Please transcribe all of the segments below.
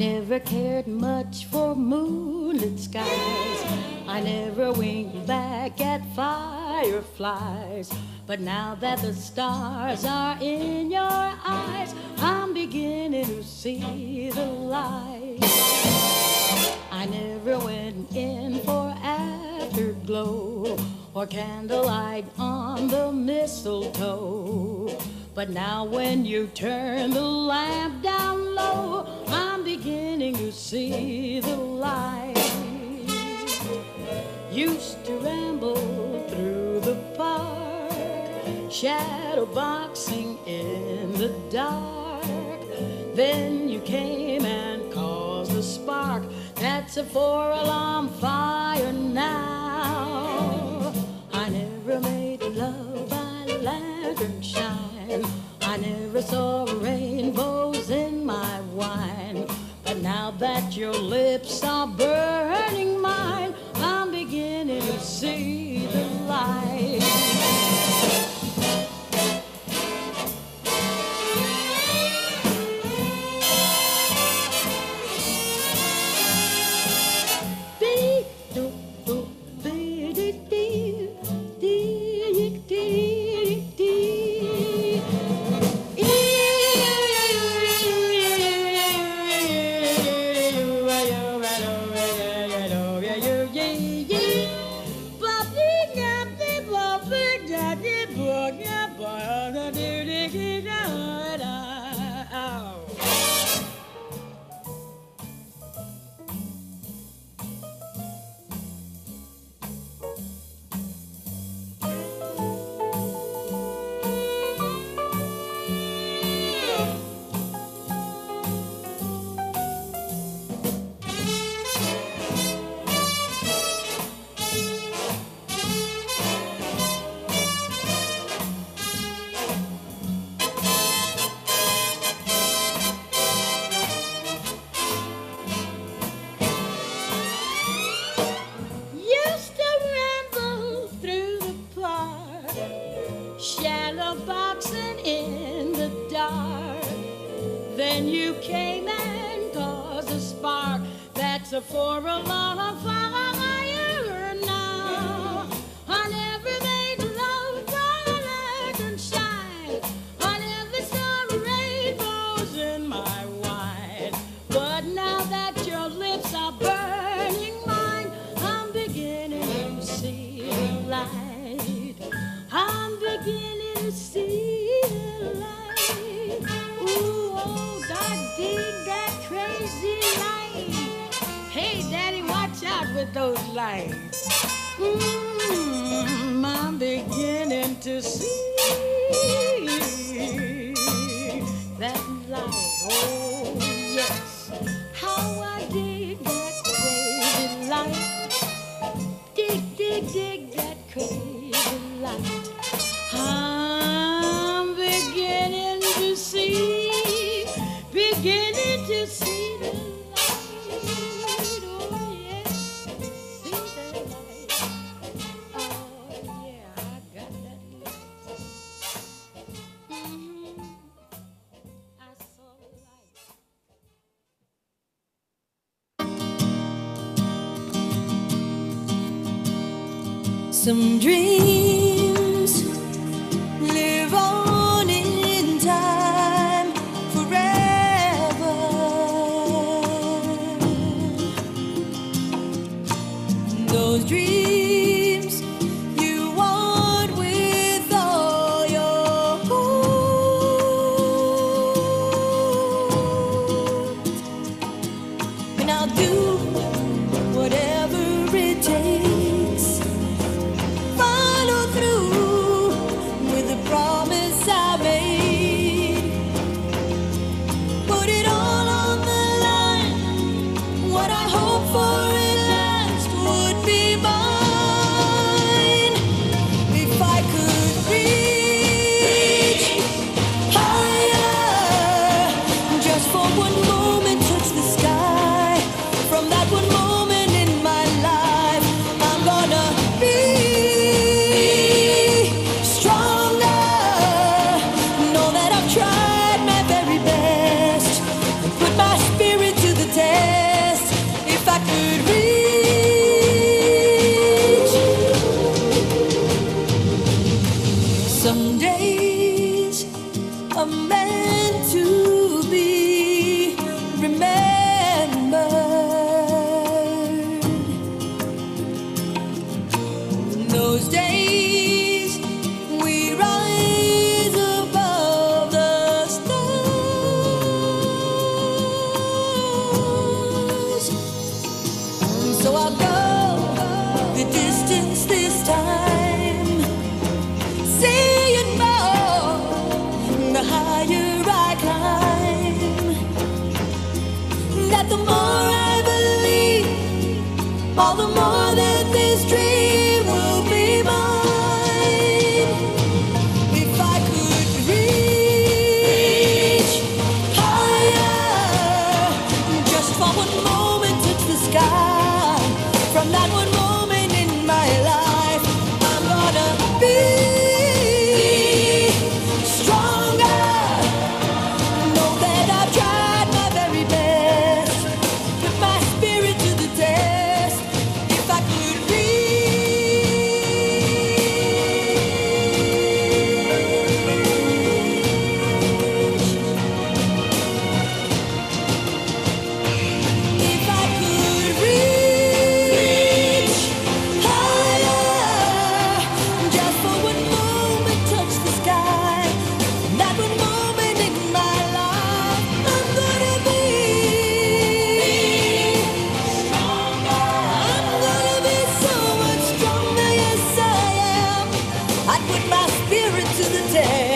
Never cared much for moonlit skies. I never winked back at fireflies. But now that the stars are in your eyes, I'm beginning to see the light. I never went in for afterglow or candlelight on the mistletoe. But now when you turn the lamp down low, I'm beginning to see the light. Used to ramble through the park, shadow boxing in the dark. Then you came and caused a spark. That's a four alarm fire now. I never made love by lantern shine. I never saw rainbows in my wine. But now that your lips are burning mine, I'm beginning to see the light. To the test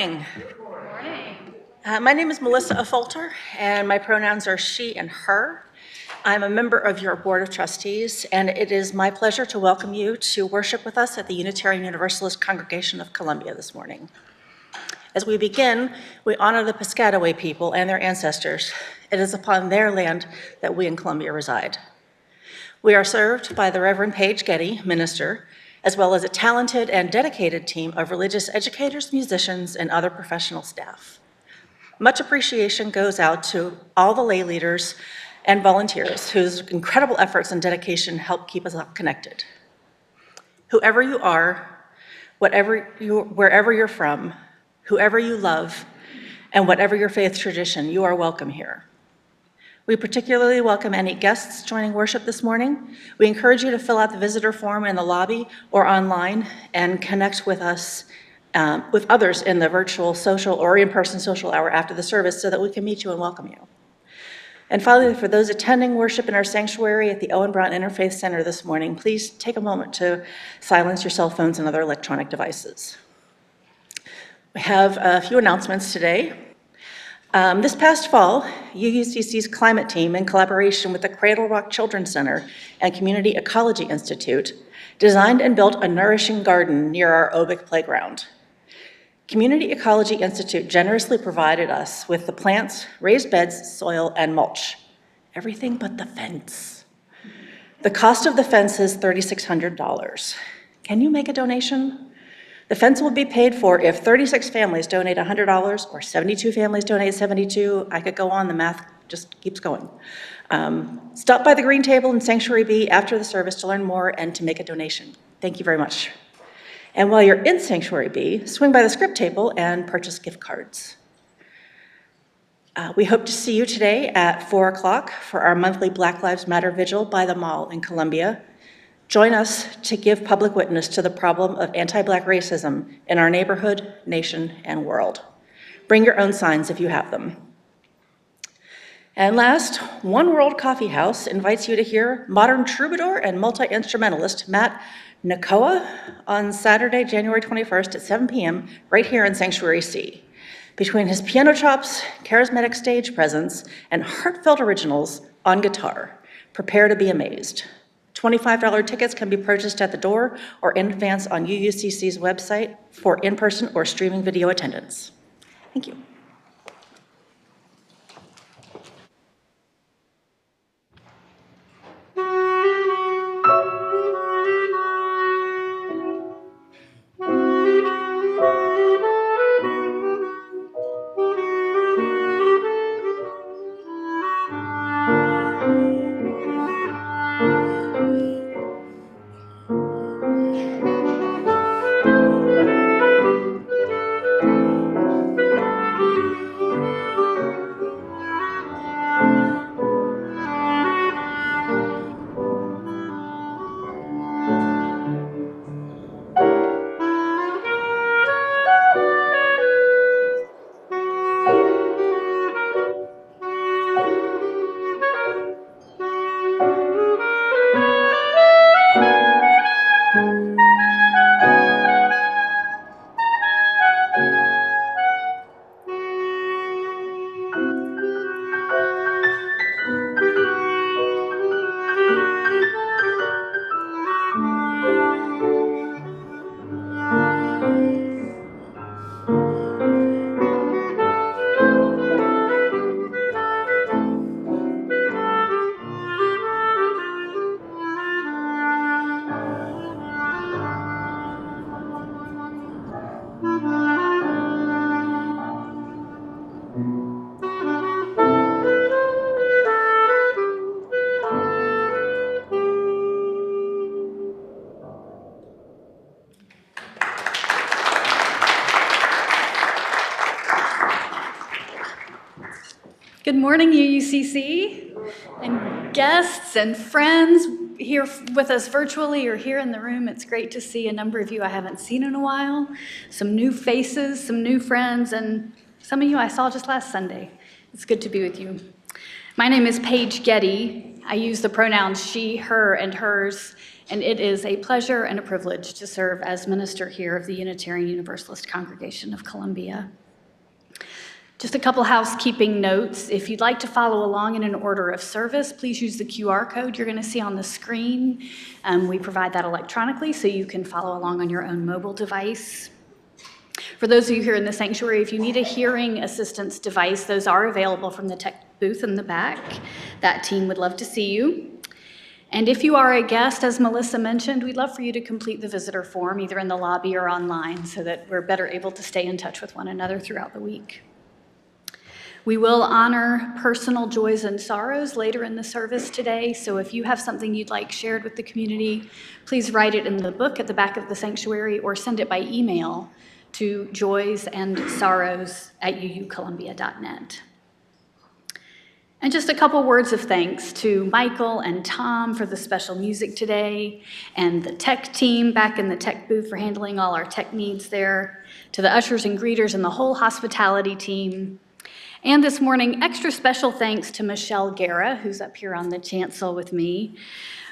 Good morning. Uh, My name is Melissa Affolter, and my pronouns are she and her. I'm a member of your Board of Trustees, and it is my pleasure to welcome you to worship with us at the Unitarian Universalist Congregation of Columbia this morning. As we begin, we honor the Piscataway people and their ancestors. It is upon their land that we in Columbia reside. We are served by the Reverend Paige Getty, minister, as well as a talented and dedicated team of religious educators, musicians, and other professional staff. Much appreciation goes out to all the lay leaders and volunteers whose incredible efforts and dedication help keep us all connected. Whoever you are, whatever you, wherever you're from, whoever you love, and whatever your faith tradition, you are welcome here. We particularly welcome any guests joining worship this morning. We encourage you to fill out the visitor form in the lobby or online and connect with us, um, with others in the virtual social or in-person social hour after the service so that we can meet you and welcome you. And finally, for those attending worship in our sanctuary at the Owen Brown Interfaith Center this morning, please take a moment to silence your cell phones and other electronic devices. We have a few announcements today. Um, This past fall, UUCC's climate team, in collaboration with the Cradle Rock Children's Center and Community Ecology Institute, designed and built a nourishing garden near our Obick playground. Community Ecology Institute generously provided us with the plants, raised beds, soil, and mulch. Everything but the fence. The cost of the fence is $3,600. Can you make a donation? The fence will be paid for if 36 families donate $100 or 72 families donate 72. I could go on, the math just keeps going. Um, Stop by the green table in Sanctuary B after the service to learn more and to make a donation. Thank you very much. And while you're in Sanctuary B, swing by the script table and purchase gift cards. Uh, We hope to see you today at 4 o'clock for our monthly Black Lives Matter Vigil by the Mall in Columbia. Join us to give public witness to the problem of anti-Black racism in our neighborhood, nation, and world. Bring your own signs if you have them. And last, One World Coffee House invites you to hear modern troubadour and multi-instrumentalist Matt Nakoa on Saturday, January 21st at 7 p.m. right here in Sanctuary C. Between his piano chops, charismatic stage presence, and heartfelt originals on guitar, prepare to be amazed. $25 tickets can be purchased at the door or in advance on UUCC's website for in-person or streaming video attendance. Thank you. Morning, UUCC, and guests and friends here with us virtually or here in the room. It's great to see a number of you I haven't seen in a while, some new faces, some new friends, and some of you I saw just last Sunday. It's good to be with you. My name is Paige Getty. I use the pronouns she, her, and hers, and it is a pleasure and a privilege to serve as minister here of the Unitarian Universalist Congregation of Columbia. Just a couple housekeeping notes. If you'd like to follow along in an order of service, please use the QR code you're going to see on the screen. Um, we provide that electronically so you can follow along on your own mobile device. For those of you here in the sanctuary, if you need a hearing assistance device, those are available from the tech booth in the back. That team would love to see you. And if you are a guest, as Melissa mentioned, we'd love for you to complete the visitor form either in the lobby or online so that we're better able to stay in touch with one another throughout the week. We will honor personal joys and sorrows later in the service today, so if you have something you'd like shared with the community, please write it in the book at the back of the sanctuary or send it by email to joysandsorrows at uucolumbia.net. And just a couple words of thanks to Michael and Tom for the special music today, and the tech team back in the tech booth for handling all our tech needs there, to the ushers and greeters and the whole hospitality team. And this morning, extra special thanks to Michelle Garra, who's up here on the chancel with me.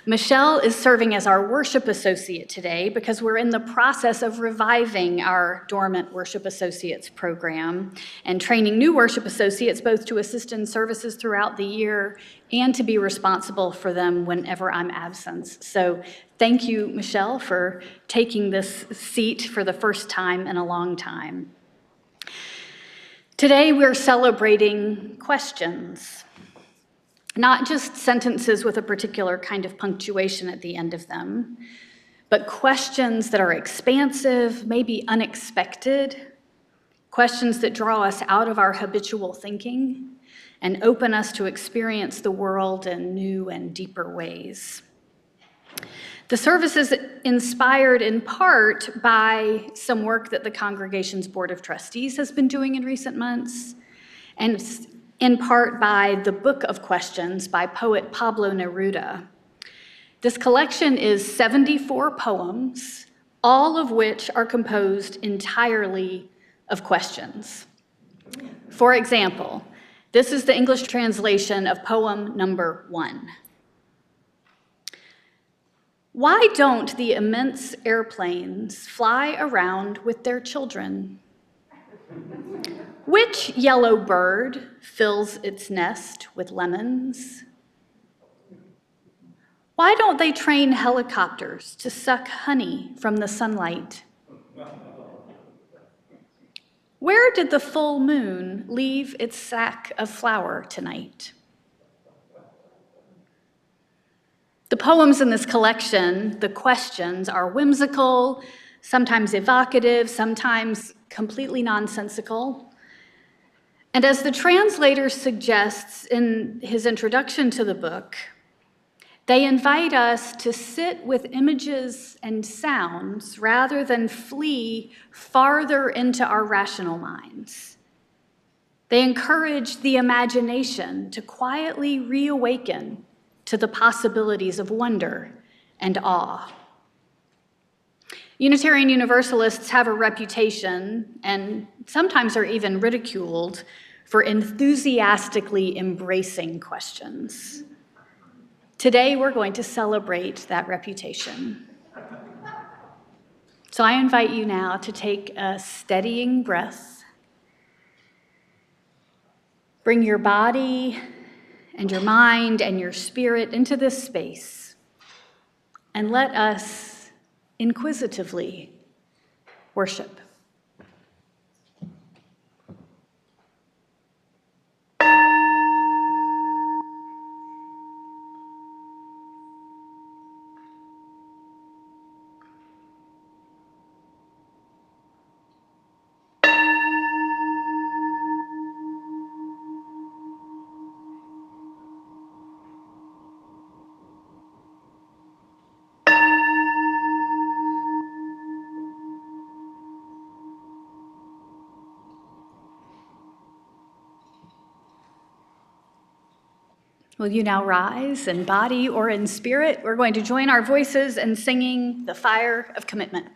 Michelle is serving as our worship associate today because we're in the process of reviving our dormant worship associates program and training new worship associates both to assist in services throughout the year and to be responsible for them whenever I'm absent. So thank you, Michelle, for taking this seat for the first time in a long time. Today, we're celebrating questions, not just sentences with a particular kind of punctuation at the end of them, but questions that are expansive, maybe unexpected, questions that draw us out of our habitual thinking and open us to experience the world in new and deeper ways. The service is inspired in part by some work that the congregation's Board of Trustees has been doing in recent months, and in part by the Book of Questions by poet Pablo Neruda. This collection is 74 poems, all of which are composed entirely of questions. For example, this is the English translation of poem number one. Why don't the immense airplanes fly around with their children? Which yellow bird fills its nest with lemons? Why don't they train helicopters to suck honey from the sunlight? Where did the full moon leave its sack of flour tonight? The poems in this collection, the questions, are whimsical, sometimes evocative, sometimes completely nonsensical. And as the translator suggests in his introduction to the book, they invite us to sit with images and sounds rather than flee farther into our rational minds. They encourage the imagination to quietly reawaken to the possibilities of wonder and awe. Unitarian Universalists have a reputation, and sometimes are even ridiculed, for enthusiastically embracing questions. Today, we're going to celebrate that reputation. So I invite you now to take a steadying breath. Bring your body and your mind and your spirit into this space. And let us inquisitively worship. Will you now rise in body or in spirit? We're going to join our voices in singing the fire of commitment.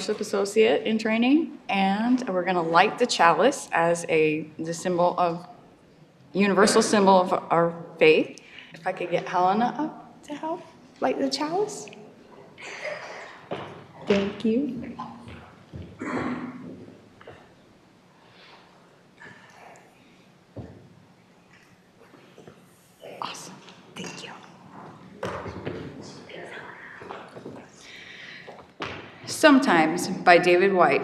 Worship associate in training. And we're going to light the chalice as a, the symbol of, universal symbol of our faith. If I could get Helena up to help light the chalice. Thank you. Awesome. Thank you. Sometimes by David Whyte.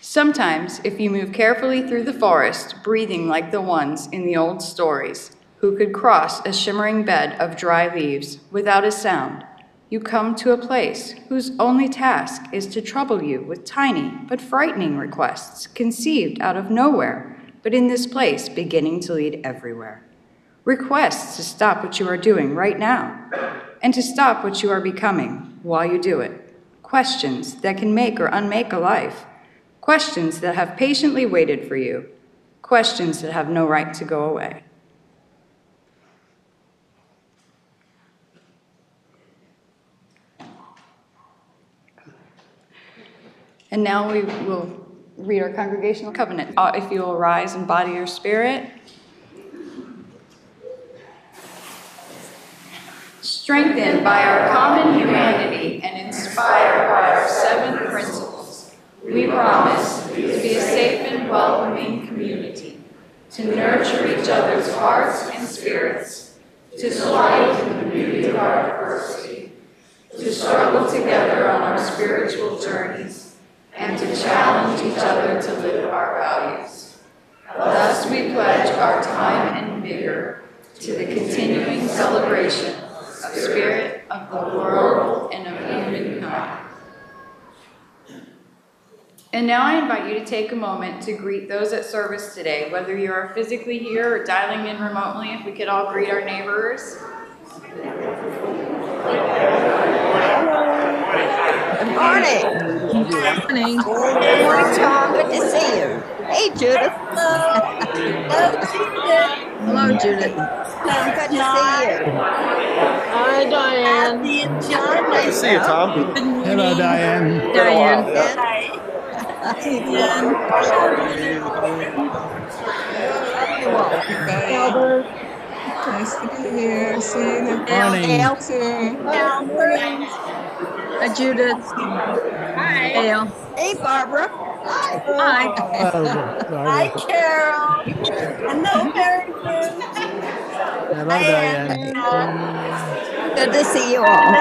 Sometimes, if you move carefully through the forest, breathing like the ones in the old stories, who could cross a shimmering bed of dry leaves without a sound, you come to a place whose only task is to trouble you with tiny but frightening requests conceived out of nowhere, but in this place beginning to lead everywhere. Requests to stop what you are doing right now and to stop what you are becoming while you do it. Questions that can make or unmake a life. Questions that have patiently waited for you. Questions that have no right to go away. And now we will read our congregational covenant. Uh, If you will rise in body or spirit. Strengthened by our common humanity inspired by our seven principles, we promise to be a safe and welcoming community, to nurture each other's hearts and spirits, to delight in the beauty of our diversity, to struggle together on our spiritual journeys, and to challenge each other to live our values. Thus we pledge our time and vigor to the continuing celebration spirit of the world and of humankind. And now I invite you to take a moment to greet those at service today, whether you are physically here or dialing in remotely, if we could all greet our neighbors. Good morning. Good morning. Good morning, Tom. Good to see you. Hey, Judith. Hello, Judith. Good to see you. Hi, Diane. Kathy and John. Nice to See you, Tom. Hello, Diane. Diane. Hi. Albert. Nice to be here. Seeing you. Morning. Al, Soon. Hi, Judith. Hi. Al. Hey, Barbara. Hi. Hello, Hi, Barbara. Carol. Hello, Mary Lou. Hello, Diane. Good to see you all.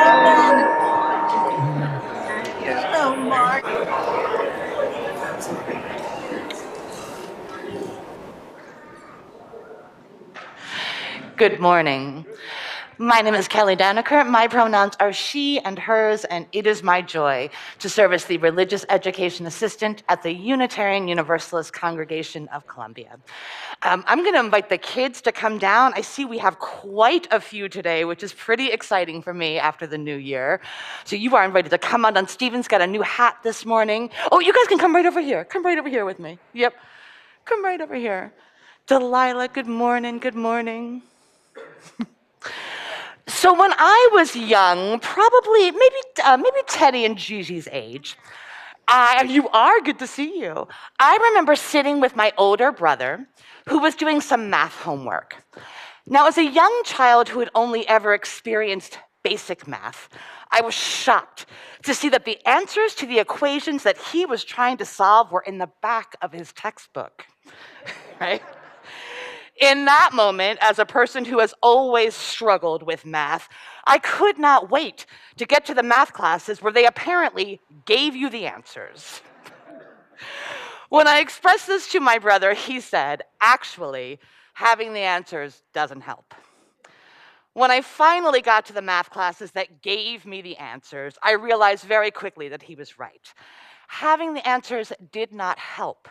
Hello, Mark. Good morning. My name is Kelli Danaker. My pronouns are she and hers, and it is my joy to serve as the religious education assistant at the Unitarian Universalist Congregation of Columbia. Um, I'm going to invite the kids to come down. I see we have quite a few today, which is pretty exciting for me after the new year. So you are invited to come on. Steven's got a new hat this morning. Oh, you guys can come right over here. Come right over here with me. Yep. Come right over here. Delilah, good morning. Good morning. So when I was young, probably maybe uh, maybe Teddy and Gigi's age, I, you are good to see you. I remember sitting with my older brother, who was doing some math homework. Now, as a young child who had only ever experienced basic math, I was shocked to see that the answers to the equations that he was trying to solve were in the back of his textbook. right? In that moment, as a person who has always struggled with math, I could not wait to get to the math classes where they apparently gave you the answers. When I expressed this to my brother, he said, actually, having the answers doesn't help. When I finally got to the math classes that gave me the answers, I realized very quickly that he was right. Having the answers did not help.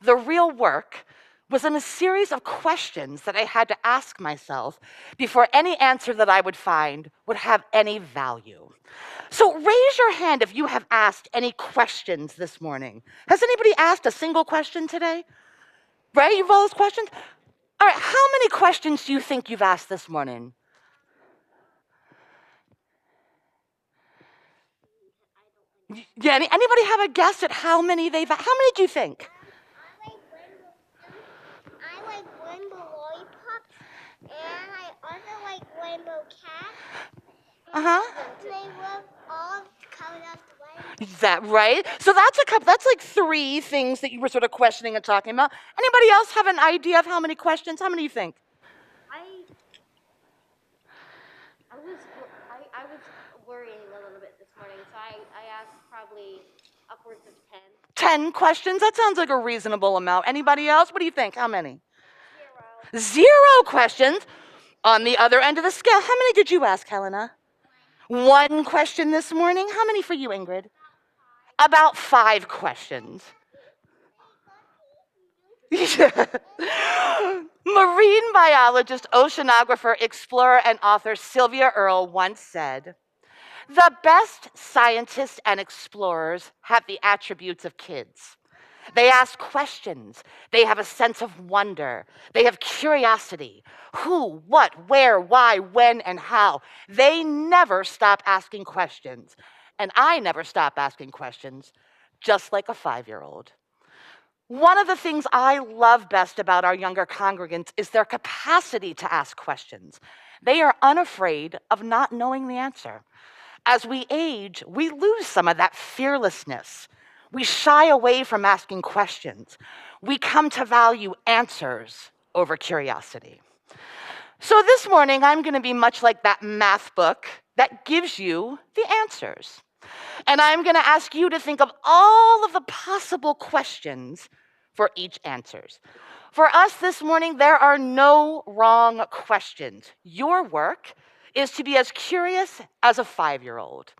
The real work was in a series of questions that I had to ask myself before any answer that I would find would have any value. So raise your hand if you have asked any questions this morning. Has anybody asked a single question today? Right? You've all those questions? All right, how many questions do you think you've asked this morning? Yeah, anybody have a guess at how many they've How many do you think? I like rainbow. I like rainbow lollipops, and I also like rainbow cats. Uh-huh. And I all coming out the rainbow. Is that right? So that's a couple, that's like three things that you were sort of questioning and talking about. Anybody else have an idea of how many questions? How many do you think? I I was I, I was worrying a little bit this morning, so I, I asked probably upwards of ten. 10 questions? That sounds like a reasonable amount. Anybody else? What do you think? How many? Zero questions. On the other end of the scale, how many did you ask, Helena? One question this morning. How many for you, Ingrid? About five questions. Marine biologist, oceanographer, explorer, and author Sylvia Earle once said, The best scientists and explorers have the attributes of kids. They ask questions. They have a sense of wonder. They have curiosity. Who, what, where, why, when, and how. They never stop asking questions. And I never stop asking questions, just like a five year old. One of the things I love best about our younger congregants is their capacity to ask questions. They are unafraid of not knowing the answer. As we age, we lose some of that fearlessness. We shy away from asking questions. We come to value answers over curiosity. So this morning, I'm going to be much like that math book that gives you the answers. And I'm going to ask you to think of all of the possible questions for each answers. For us this morning, there are no wrong questions. Your work is to be as curious as a five year old.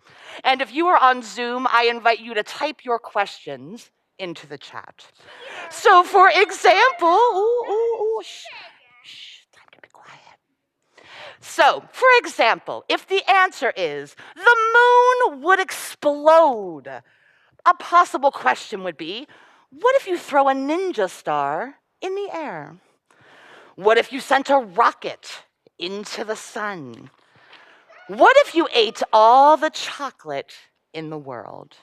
And if you are on Zoom, I invite you to type your questions into the chat. So, for example, ooh, ooh, ooh, shh, shh, time to be quiet. So, for example, if the answer is the moon would explode, a possible question would be What if you throw a ninja star in the air? What if you sent a rocket into the sun? What if you ate all the chocolate in the world?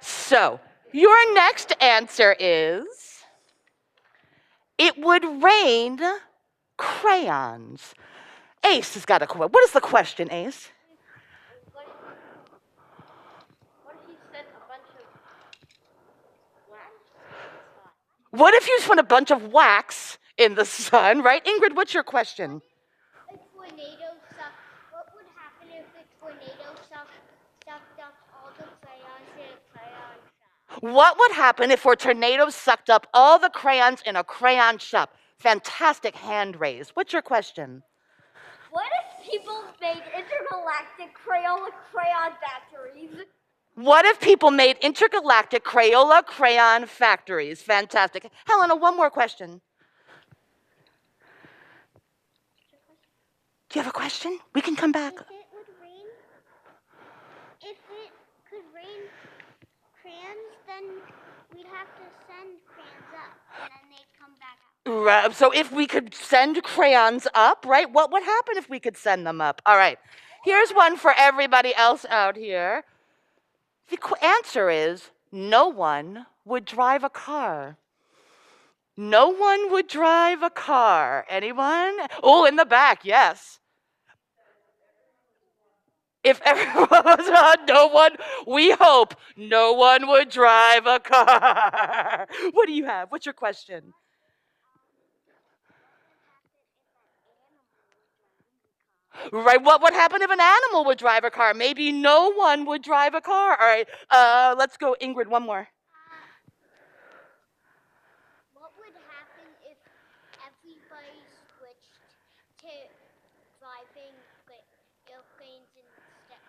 So, your next answer is it would rain crayons. Ace has got a question. What is the question, Ace? What, if you spent a bunch of wax in the sun, right? Ingrid, what's your question? A tornado suck. What would happen if a tornado sucked sucked up all the crayons in a crayon shop? What would happen if a tornado sucked up all the crayons in a crayon shop? Fantastic hand raise. What's your question? What if people made intergalactic Crayola crayon factories? What if people made intergalactic Crayola crayon factories? Fantastic. Helena, one more question. Do you have a question? We can come back. If it would rain, if it could rain crayons, then we'd have to send crayons up, and then they'd come back out. Right, So if we could send crayons up, right? What would happen if we could send them up? All right. Here's one for everybody else out here. The answer is no one would drive a car. No one would drive a car. Anyone? Oh, in the back, yes. If everyone was on, no one, we hope no one would drive a car. What do you have? What's your question? Right, what would happen if an animal would drive a car? Maybe no one would drive a car. All right, uh, let's go, Ingrid, one more. What would happen if everybody switched to driving pla- airplanes instead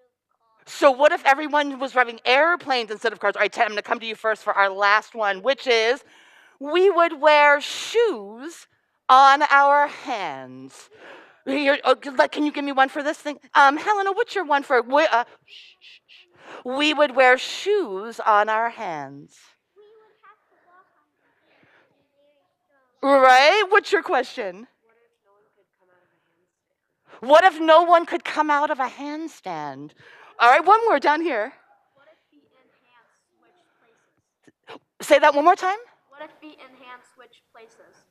of cars? So, what if everyone was driving airplanes instead of cars? All right, Ted, I'm going to come to you first for our last one, which is we would wear shoes on our hands. Oh, can you give me one for this thing? Um, Helena, what's your one for? We, uh, shh, shh, shh. we would wear shoes on our hands. On the very. Right? What's your question? What if no one could come out of a handstand? All right, one more down here. What if the enhance switch places? Say that one more time. What if the enhance switch places?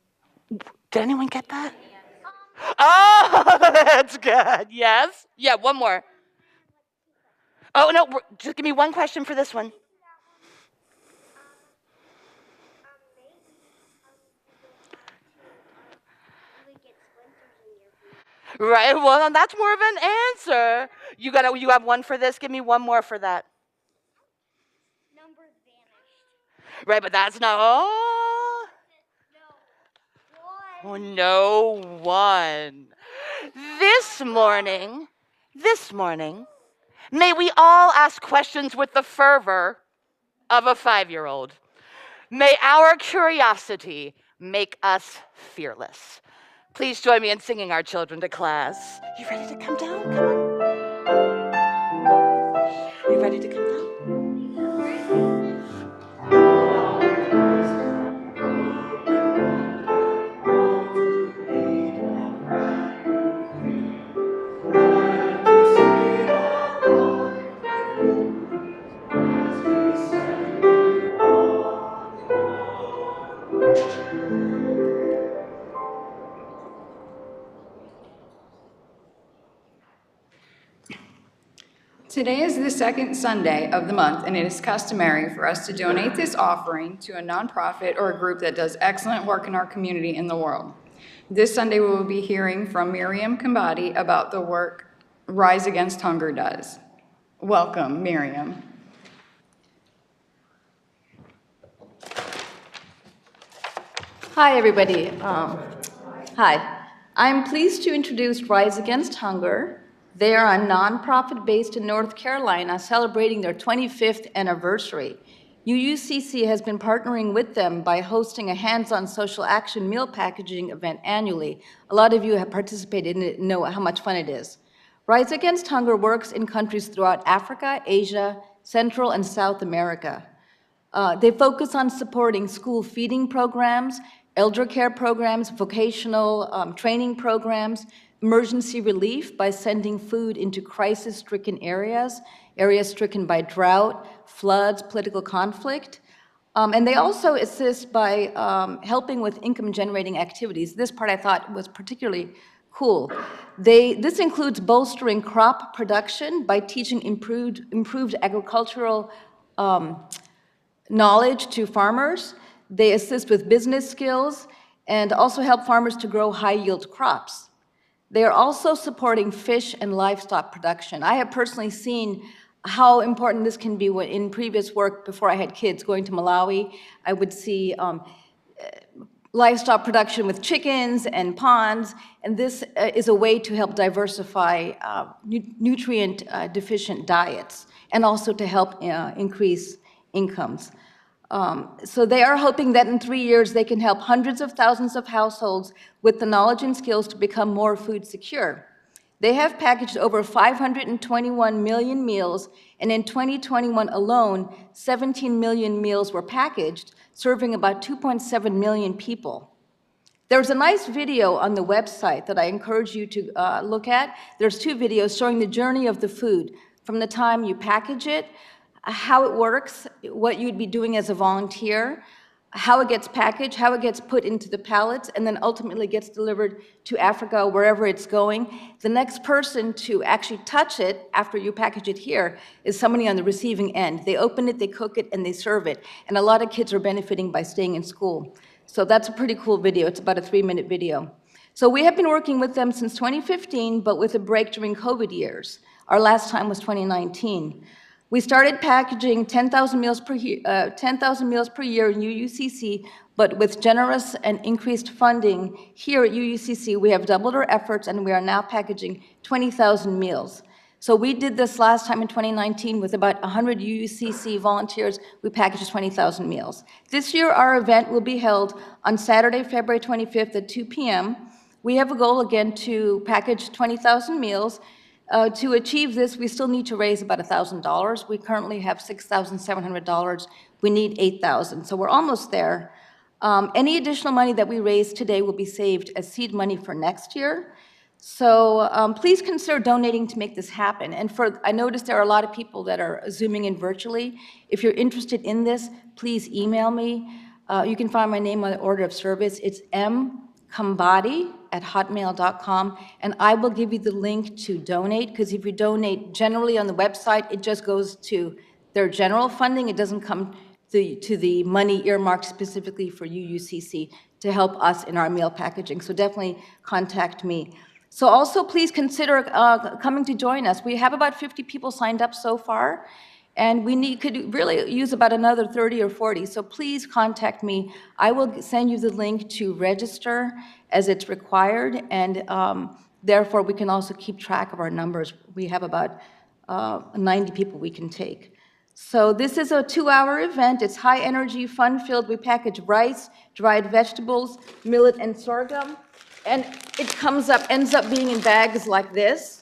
Did anyone get that? Um, oh, that's good. Yes. Yeah, one more. Oh, no, just give me one question for this one. Um, maybe, um, you would get splinters in your feet. Right? Well, that's more of an answer. You got to you have one for this. Give me one more for that. Numbers vanished. Right, but that's not oh. No. One. Oh, no one. This morning, this morning, may we all ask questions with the fervor of a five year old. May our curiosity make us fearless. Please join me in singing our children to class. You ready to come down? Come on. You ready to come down? Today is the second Sunday of the month, and it is customary for us to donate this offering to a nonprofit or a group that does excellent work in our community and the world. This Sunday, we will be hearing from Miriam Kambadi about the work Rise Against Hunger does. Welcome, Miriam. Hi, everybody. Um, hi. I'm pleased to introduce Rise Against Hunger. They are a nonprofit based in North Carolina celebrating their 25th anniversary. UUCC has been partnering with them by hosting a hands-on social action meal packaging event annually. A lot of you have participated in it and know how much fun it is. Rise Against Hunger works in countries throughout Africa, Asia, Central and South America. Uh, They focus on supporting school feeding programs, elder care programs, vocational um, training programs, emergency relief by sending food into crisis-stricken areas, areas stricken by drought, floods, political conflict. Um, And they also assist by um, helping with income-generating activities. This part I thought was particularly cool. They, this includes bolstering crop production by teaching improved, improved agricultural um, knowledge to farmers. They assist with business skills and also help farmers to grow high-yield crops. They are also supporting fish and livestock production. I have personally seen how important this can be in previous work before I had kids going to Malawi. I would see um, livestock production with chickens and ponds, and this uh, is a way to help diversify uh, nu- nutrient uh, deficient diets and also to help uh, increase incomes. Um, So they are hoping that in three years, they can help hundreds of thousands of households with the knowledge and skills to become more food secure. They have packaged over 521 million meals, and in 2021 alone, 17 million meals were packaged, serving about 2.7 million people. There's a nice video on the website that I encourage you to uh, look at. There's two videos showing the journey of the food, from the time you package it, how it works, what you'd be doing as a volunteer, how it gets packaged, how it gets put into the pallets, and then ultimately gets delivered to Africa, wherever it's going. The next person to actually touch it after you package it here is somebody on the receiving end. They open it, they cook it, and they serve it. And a lot of kids are benefiting by staying in school. So that's a pretty cool video. It's about a three-minute video. So we have been working with them since 2015, but with a break during COVID years. Our last time was 2019. We started packaging 10,000 meals per year, uh, 10,000 meals per year in UUCC, but with generous and increased funding here at UUCC, we have doubled our efforts and we are now packaging 20,000 meals. So we did this last time in 2019 with about 100 UUCC volunteers. We packaged 20,000 meals. This year, our event will be held on Saturday, February 25th at 2 p.m. We have a goal again to package 20,000 meals. Uh, To achieve this, we still need to raise about $1,000. We currently have $6,700. We need 8,000, so we're almost there. Um, Any additional money that we raise today will be saved as seed money for next year. So um, please consider donating to make this happen. And for, I noticed there are a lot of people that are Zooming in virtually. If you're interested in this, please email me. Uh, You can find my name on the order of service. It's mkambadi@hotmail.com, and I will give you the link to donate, because if you donate generally on the website, it just goes to their general funding. It doesn't come the- to the money earmarked specifically for UUCC to help us in our meal packaging. So definitely contact me. So also, please consider uh, coming to join us. We have about 50 people signed up so far, and we need, could really use about another 30 or 40. So please contact me. I will send you the link to register as it's required, and um, therefore, we can also keep track of our numbers. We have about uh, 90 people we can take. So this is a two-hour event. It's high-energy, fun-filled. We package rice, dried vegetables, millet, and sorghum. And it comes up, ends up being in bags like this.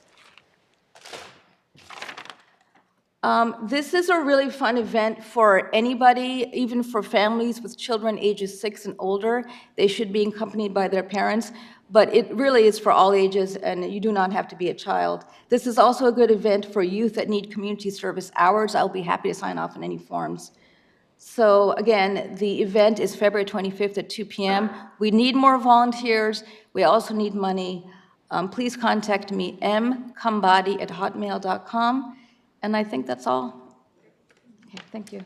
Um, This is a really fun event for anybody, even for families with children ages six and older. They should be accompanied by their parents, but it really is for all ages, and you do not have to be a child. This is also a good event for youth that need community service hours. I'll be happy to sign off on any forms. So again, the event is February 25th at 2 PM. We need more volunteers. We also need money. Um, Please contact me, mkambadi@hotmail.com, and I think that's all. Okay, thank you.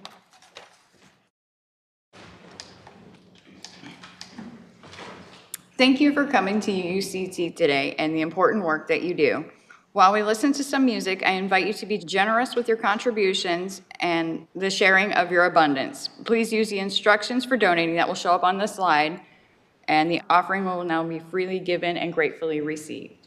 Thank you for coming to UUCC today and the important work that you do. While we listen to some music, I invite you to be generous with your contributions and the sharing of your abundance. Please use the instructions for donating that will show up on the slide, and the offering will now be freely given and gratefully received.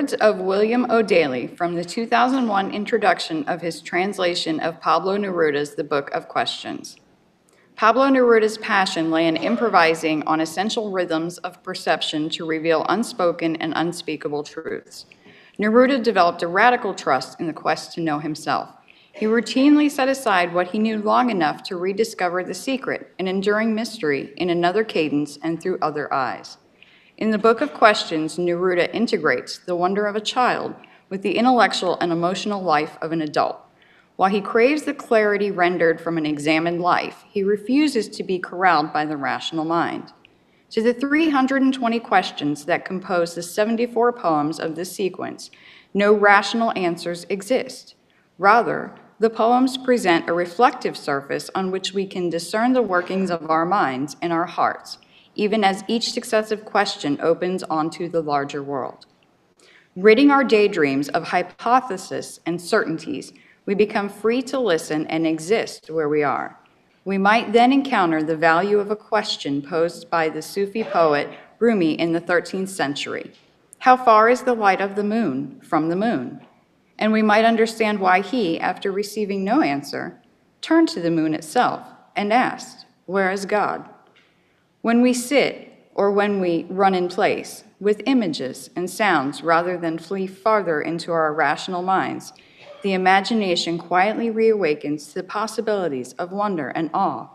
Words of William O'Daly from the 2001 introduction of his translation of Pablo Neruda's The Book of Questions. Pablo Neruda's passion lay in improvising on essential rhythms of perception to reveal unspoken and unspeakable truths. Neruda developed a radical trust in the quest to know himself. He routinely set aside what he knew long enough to rediscover the secret, an enduring mystery, in another cadence and through other eyes. In the Book of Questions, Neruda integrates the wonder of a child with the intellectual and emotional life of an adult. While he craves the clarity rendered from an examined life, he refuses to be corralled by the rational mind. To the 320 questions that compose the 74 poems of this sequence, no rational answers exist. Rather, the poems present a reflective surface on which we can discern the workings of our minds and our hearts, even as each successive question opens onto the larger world. Ridding our daydreams of hypotheses and certainties, we become free to listen and exist where we are. We might then encounter the value of a question posed by the Sufi poet Rumi in the 13th century. How far is the light of the moon from the moon? And we might understand why he, after receiving no answer, turned to the moon itself and asked, Where is God? When we sit or when we run in place with images and sounds rather than flee farther into our rational minds, the imagination quietly reawakens to the possibilities of wonder and awe.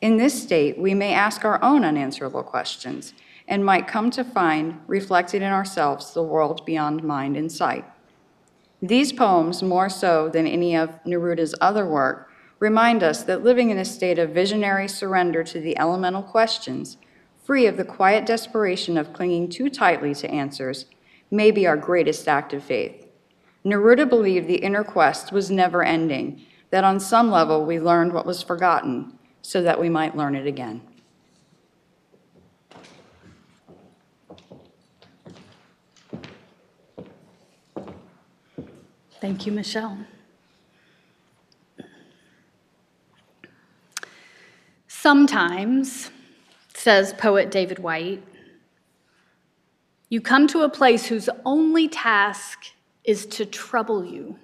In this state, we may ask our own unanswerable questions and might come to find reflected in ourselves the world beyond mind and sight. These poems, more so than any of Neruda's other work, remind us that living in a state of visionary surrender to the elemental questions, free of the quiet desperation of clinging too tightly to answers, may be our greatest act of faith. Neruda believed the inner quest was never ending, that on some level we learned what was forgotten so that we might learn it again. Thank you, Michelle. Sometimes, says poet David Whyte, you come to a place whose only task is to trouble you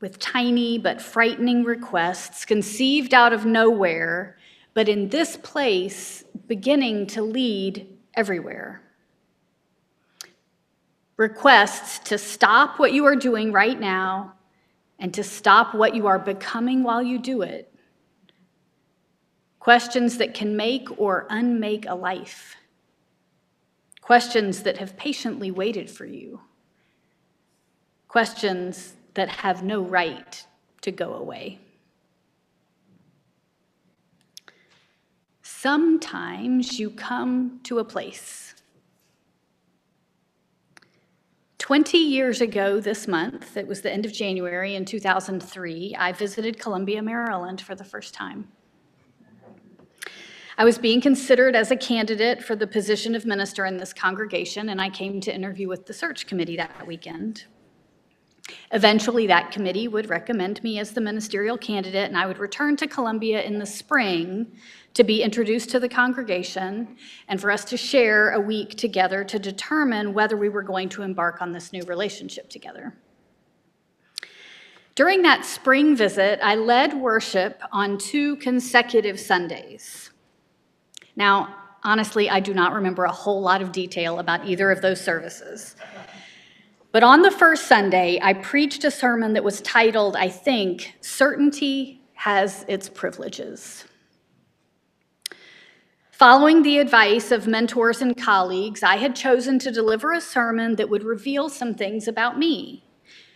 with tiny but frightening requests conceived out of nowhere, but in this place beginning to lead everywhere. Requests to stop what you are doing right now and to stop what you are becoming while you do it. Questions that can make or unmake a life. Questions that have patiently waited for you. Questions that have no right to go away. Sometimes you come to a place. 20 years ago this month, it was the end of January in 2003, I visited Columbia, Maryland for the first time. I was being considered as a candidate for the position of minister in this congregation, and I came to interview with the search committee that weekend. Eventually, that committee would recommend me as the ministerial candidate, and I would return to Columbia in the spring to be introduced to the congregation and for us to share a week together to determine whether we were going to embark on this new relationship together. During that spring visit, I led worship on two consecutive Sundays. Now, honestly, I do not remember a whole lot of detail about either of those services. But on the first Sunday, I preached a sermon that was titled, I think, Certainty Has Its Privileges. Following the advice of mentors and colleagues, I had chosen to deliver a sermon that would reveal some things about me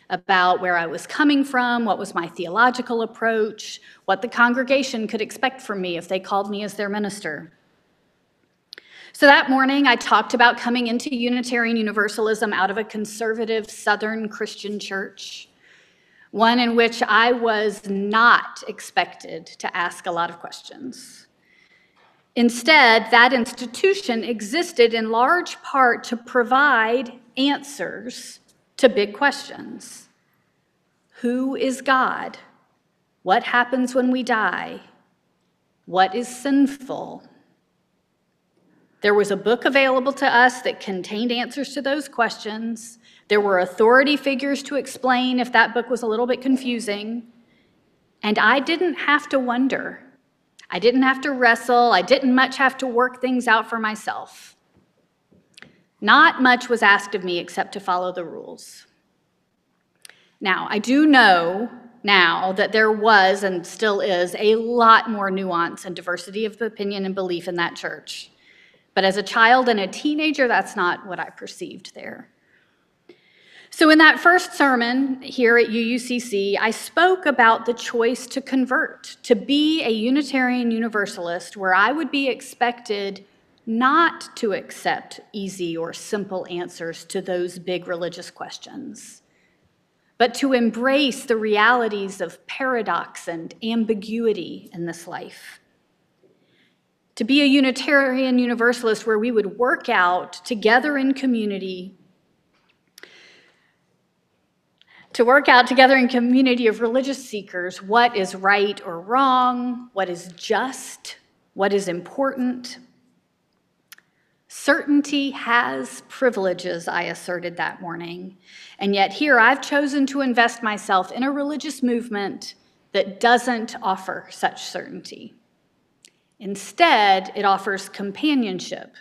about where I was coming from, what was my theological approach, what the congregation could expect from me if they called me as their minister. So that morning, I talked about coming into Unitarian Universalism out of a conservative Southern Christian church, one in which I was not expected to ask a lot of questions. Instead, that institution existed in large part to provide answers to big questions Who is God? What happens when we die? What is sinful? There was a book available to us that contained answers to those questions. There were authority figures to explain if that book was a little bit confusing. And I didn't have to wonder. I didn't have to wrestle. I didn't much have to work things out for myself. Not much was asked of me except to follow the rules. Now, I do know now that there was and still is a lot more nuance and diversity of opinion and belief in that church. But as a child and a teenager, that's not what I perceived there. So, in that first sermon here at UUCC, I spoke about the choice to convert, to be a Unitarian Universalist, where I would be expected not to accept easy or simple answers to those big religious questions, but to embrace the realities of paradox and ambiguity in this life to be a Unitarian Universalist where we would work out together in community, to work out together in community of religious seekers what is right or wrong, what is just, what is important. Certainty has privileges, I asserted that morning. And yet, here I've chosen to invest myself in a religious movement that doesn't offer such certainty. Instead, it offers companionship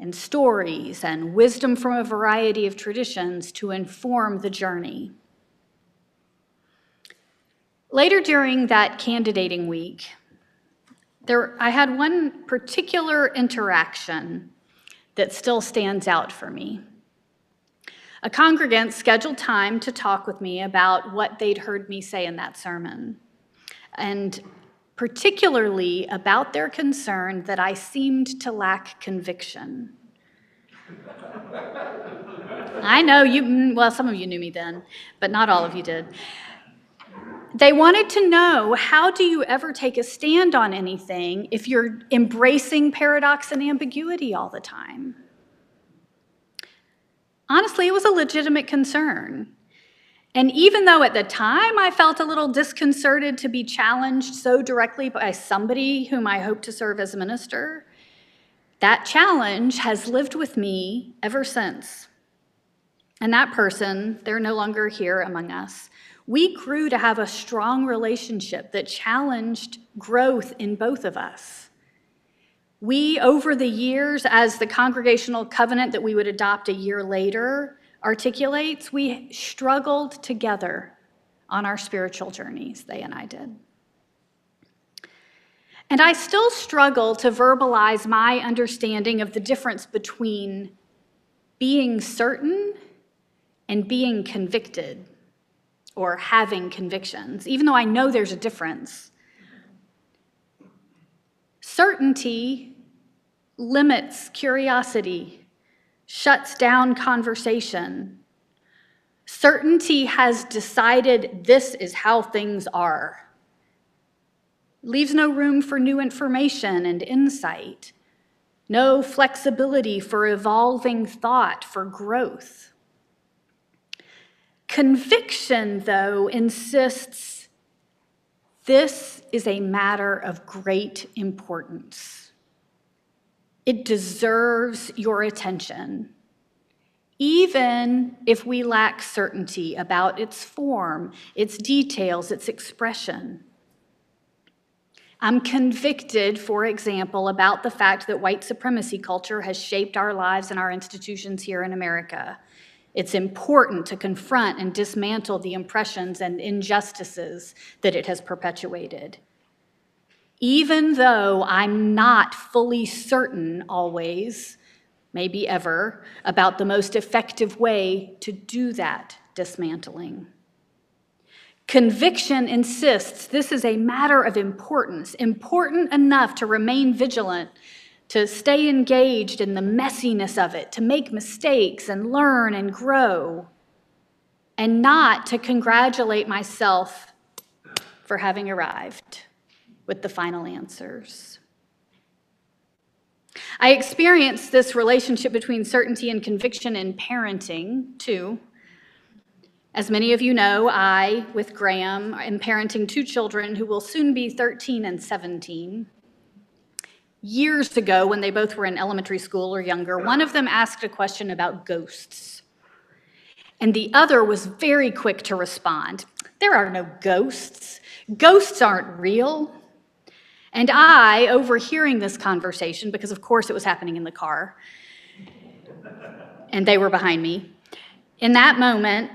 and stories and wisdom from a variety of traditions to inform the journey. Later during that candidating week, there, I had one particular interaction that still stands out for me. A congregant scheduled time to talk with me about what they'd heard me say in that sermon. And particularly about their concern that I seemed to lack conviction. I know you, mm, well, some of you knew me then, but not all of you did. They wanted to know how do you ever take a stand on anything if you're embracing paradox and ambiguity all the time? Honestly, it was a legitimate concern. And even though at the time I felt a little disconcerted to be challenged so directly by somebody whom I hope to serve as a minister, that challenge has lived with me ever since. And that person, they're no longer here among us. We grew to have a strong relationship that challenged growth in both of us. We, over the years, as the congregational covenant that we would adopt a year later, articulates, we struggled together on our spiritual journeys, they and I did. And I still struggle to verbalize my understanding of the difference between being certain and being convicted or having convictions, even though I know there's a difference. Certainty limits curiosity shuts down conversation. Certainty has decided this is how things are. Leaves no room for new information and insight, no flexibility for evolving thought, for growth. Conviction, though, insists this is a matter of great importance. It deserves your attention, even if we lack certainty about its form, its details, its expression. I'm convicted, for example, about the fact that white supremacy culture has shaped our lives and our institutions here in America. It's important to confront and dismantle the impressions and injustices that it has perpetuated even though I'm not fully certain always, maybe ever, about the most effective way to do that dismantling. Conviction insists this is a matter of importance, important enough to remain vigilant, to stay engaged in the messiness of it, to make mistakes and learn and grow, and not to congratulate myself for having arrived with the final answers. I experienced this relationship between certainty and conviction in parenting, too. As many of you know, I, with Graham, am parenting two children who will soon be 13 and 17. years ago when they both were in elementary school or younger. One of them asked a question about ghosts, and the other was very quick to respond. There are no ghosts. Ghosts aren't real. And I, overhearing this conversation, because of course it was happening in the car, and they were behind me, in that moment,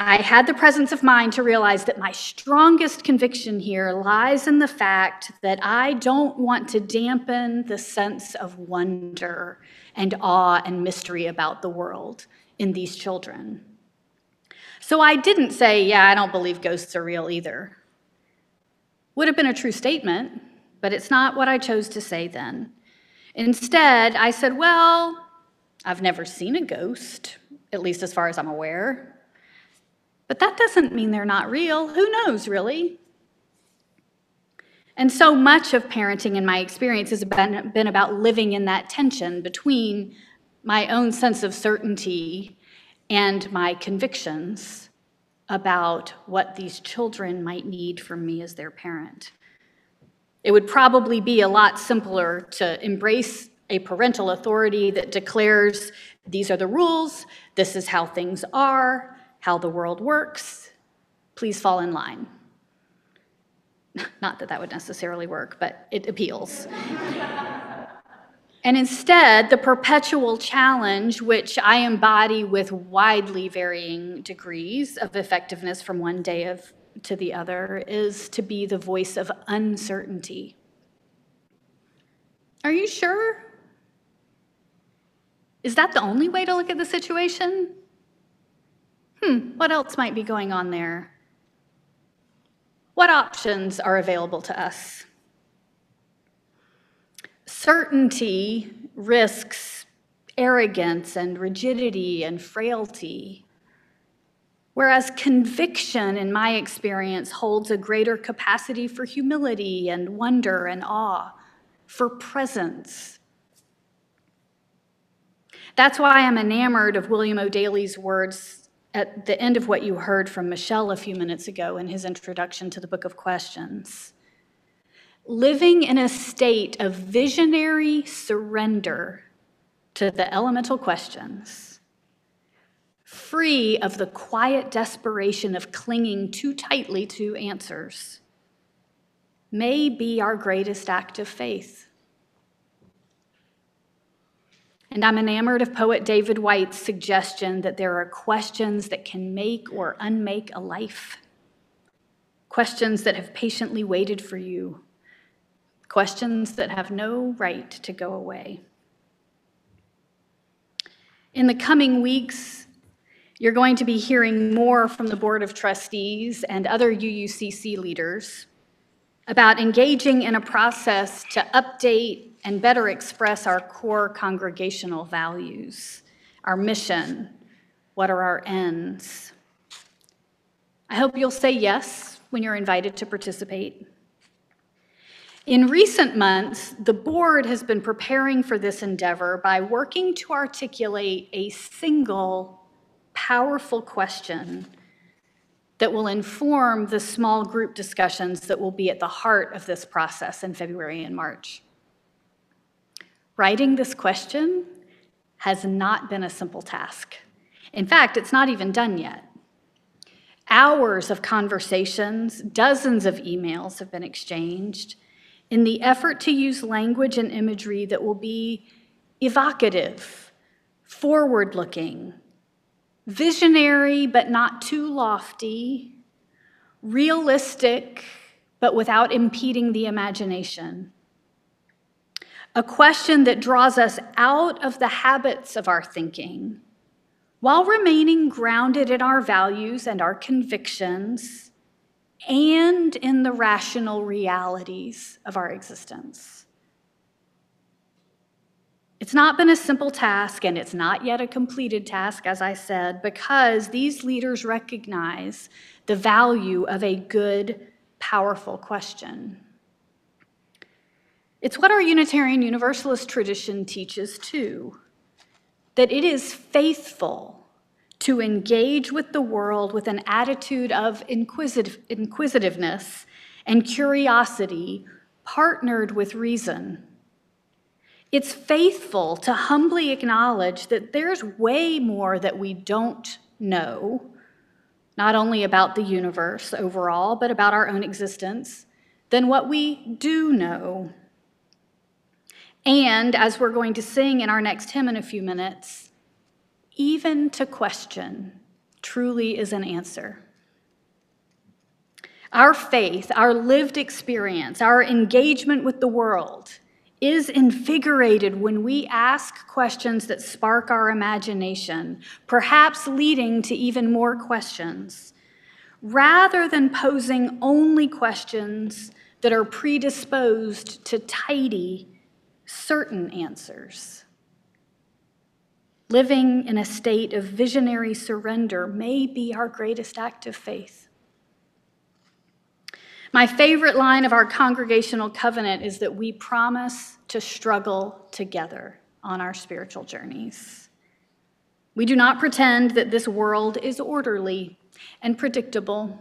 I had the presence of mind to realize that my strongest conviction here lies in the fact that I don't want to dampen the sense of wonder and awe and mystery about the world in these children. So I didn't say, Yeah, I don't believe ghosts are real either. Would have been a true statement, but it's not what I chose to say then. Instead, I said, Well, I've never seen a ghost, at least as far as I'm aware. But that doesn't mean they're not real. Who knows, really? And so much of parenting, in my experience, has been, been about living in that tension between my own sense of certainty and my convictions about what these children might need from me as their parent. It would probably be a lot simpler to embrace a parental authority that declares these are the rules, this is how things are, how the world works. Please fall in line. Not that that would necessarily work, but it appeals. and instead, the perpetual challenge, which I embody with widely varying degrees of effectiveness from one day of, to the other, is to be the voice of uncertainty. Are you sure? Is that the only way to look at the situation? Hmm, what else might be going on there? What options are available to us? Certainty risks arrogance and rigidity and frailty, whereas conviction, in my experience, holds a greater capacity for humility and wonder and awe, for presence. That's why I'm enamored of William O'Daly's words at the end of what you heard from Michelle a few minutes ago in his introduction to the Book of Questions. Living in a state of visionary surrender to the elemental questions, free of the quiet desperation of clinging too tightly to answers, may be our greatest act of faith. And I'm enamored of poet David Whyte's suggestion that there are questions that can make or unmake a life. Questions that have patiently waited for you. Questions that have no right to go away. In the coming weeks, you're going to be hearing more from the Board of Trustees and other UUCC leaders about engaging in a process to update and better express our core congregational values, our mission, what are our ends. I hope you'll say yes when you're invited to participate. In recent months, the board has been preparing for this endeavor by working to articulate a single powerful question that will inform the small group discussions that will be at the heart of this process in February and March. Writing this question has not been a simple task. In fact, it's not even done yet. Hours of conversations, dozens of emails have been exchanged in the effort to use language and imagery that will be evocative, forward looking, visionary but not too lofty, realistic but without impeding the imagination. A question that draws us out of the habits of our thinking while remaining grounded in our values and our convictions and in the rational realities of our existence. It's not been a simple task, and it's not yet a completed task, as I said, because these leaders recognize the value of a good, powerful question. It's what our Unitarian Universalist tradition teaches too that it is faithful to engage with the world with an attitude of inquisitive, inquisitiveness and curiosity partnered with reason It's faithful to humbly acknowledge that there's way more that we don't know, not only about the universe overall, but about our own existence, than what we do know. And as we're going to sing in our next hymn in a few minutes, even to question truly is an answer. Our faith, our lived experience, our engagement with the world is invigorated when we ask questions that spark our imagination, perhaps leading to even more questions, rather than posing only questions that are predisposed to tidy certain answers. Living in a state of visionary surrender may be our greatest act of faith. My favorite line of our congregational covenant is that we promise to struggle together on our spiritual journeys. We do not pretend that this world is orderly and predictable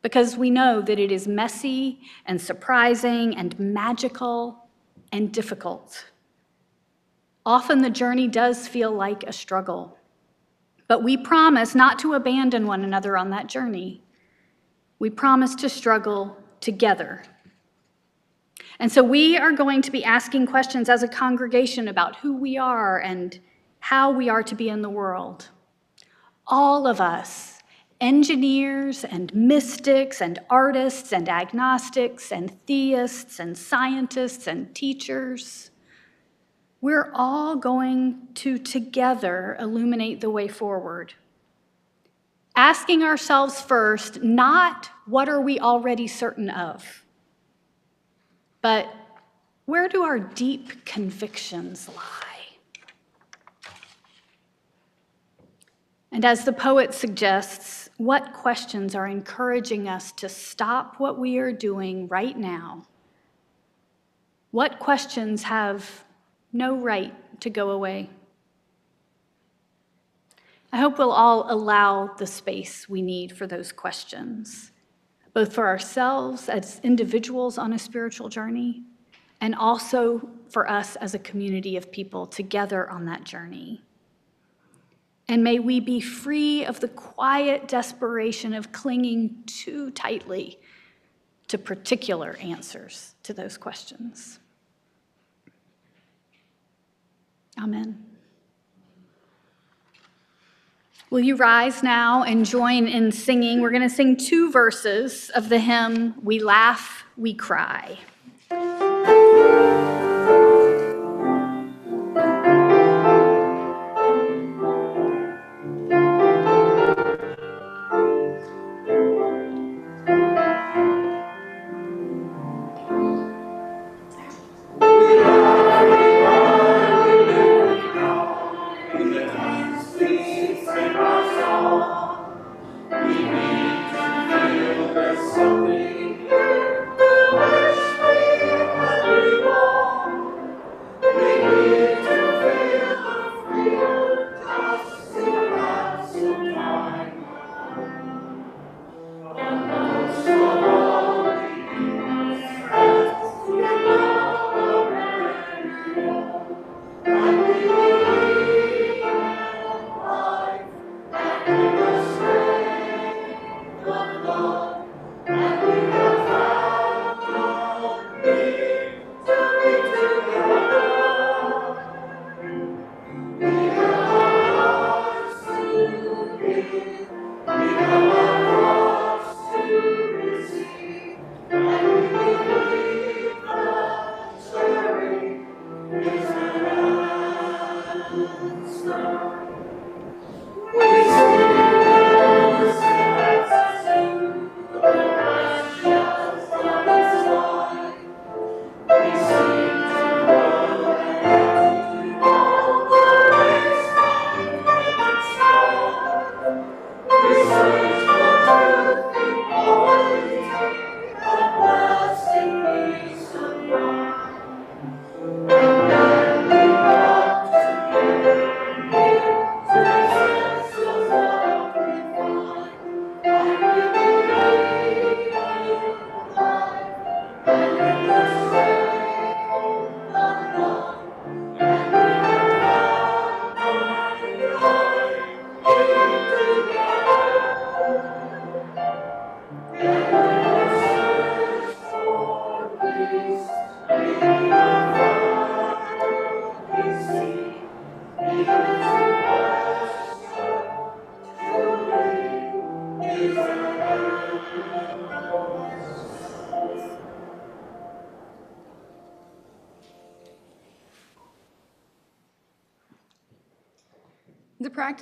because we know that it is messy and surprising and magical and difficult. Often the journey does feel like a struggle, but we promise not to abandon one another on that journey. We promise to struggle together. And so we are going to be asking questions as a congregation about who we are and how we are to be in the world. All of us, engineers and mystics and artists and agnostics and theists and scientists and teachers, we're all going to together illuminate the way forward asking ourselves first not what are we already certain of, but where do our deep convictions lie? And as the poet suggests, what questions are encouraging us to stop what we are doing right now? What questions have no right to go away? I hope we'll all allow the space we need for those questions, both for ourselves as individuals on a spiritual journey, and also for us as a community of people together on that journey. And may we be free of the quiet desperation of clinging too tightly to particular answers to those questions. Amen. Will you rise now and join in singing? We're going to sing two verses of the hymn, We Laugh, We Cry.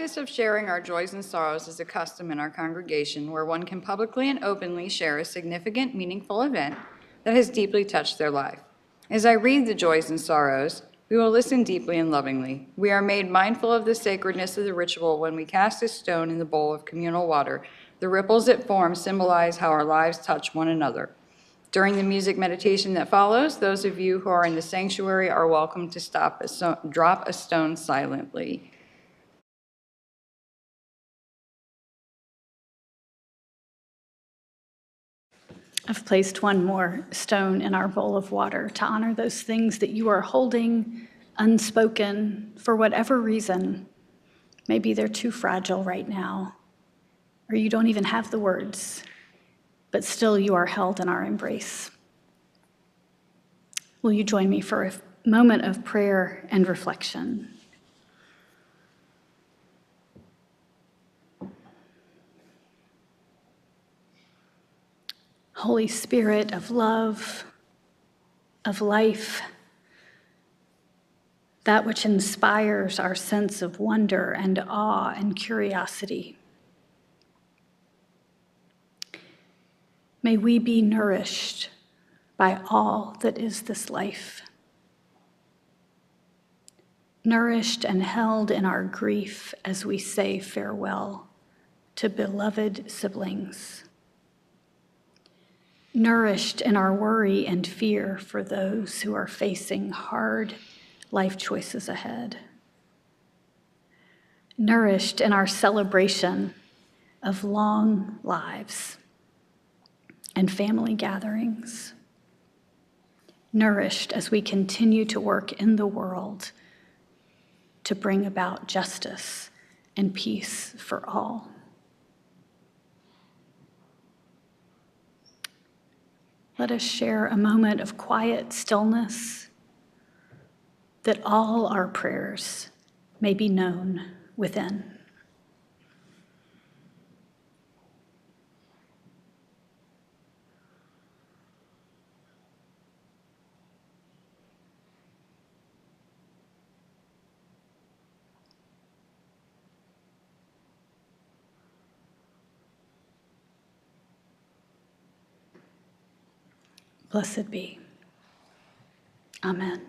Practice of sharing our joys and sorrows is a custom in our congregation where one can publicly and openly share a significant, meaningful event that has deeply touched their life. As I read the joys and sorrows, we will listen deeply and lovingly. We are made mindful of the sacredness of the ritual when we cast a stone in the bowl of communal water. The ripples it forms symbolize how our lives touch one another. During the music meditation that follows, those of you who are in the sanctuary are welcome to stop a so- drop a stone silently. I've placed one more stone in our bowl of water to honor those things that you are holding unspoken for whatever reason. Maybe they're too fragile right now, or you don't even have the words, but still you are held in our embrace. Will you join me for a moment of prayer and reflection? Holy Spirit of love, of life, that which inspires our sense of wonder and awe and curiosity. May we be nourished by all that is this life, nourished and held in our grief as we say farewell to beloved siblings nourished in our worry and fear for those who are facing hard life choices ahead, nourished in our celebration of long lives and family gatherings, nourished as we continue to work in the world to bring about justice and peace for all. Let us share a moment of quiet stillness that all our prayers may be known within. Blessed be. Amen.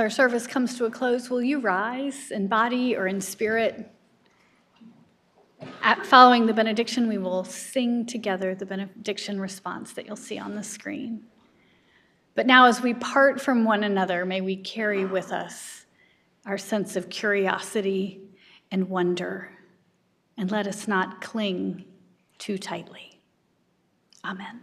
our service comes to a close, will you rise in body or in spirit? At following the benediction, we will sing together the benediction response that you'll see on the screen. But now, as we part from one another, may we carry with us our sense of curiosity and wonder, and let us not cling too tightly. Amen.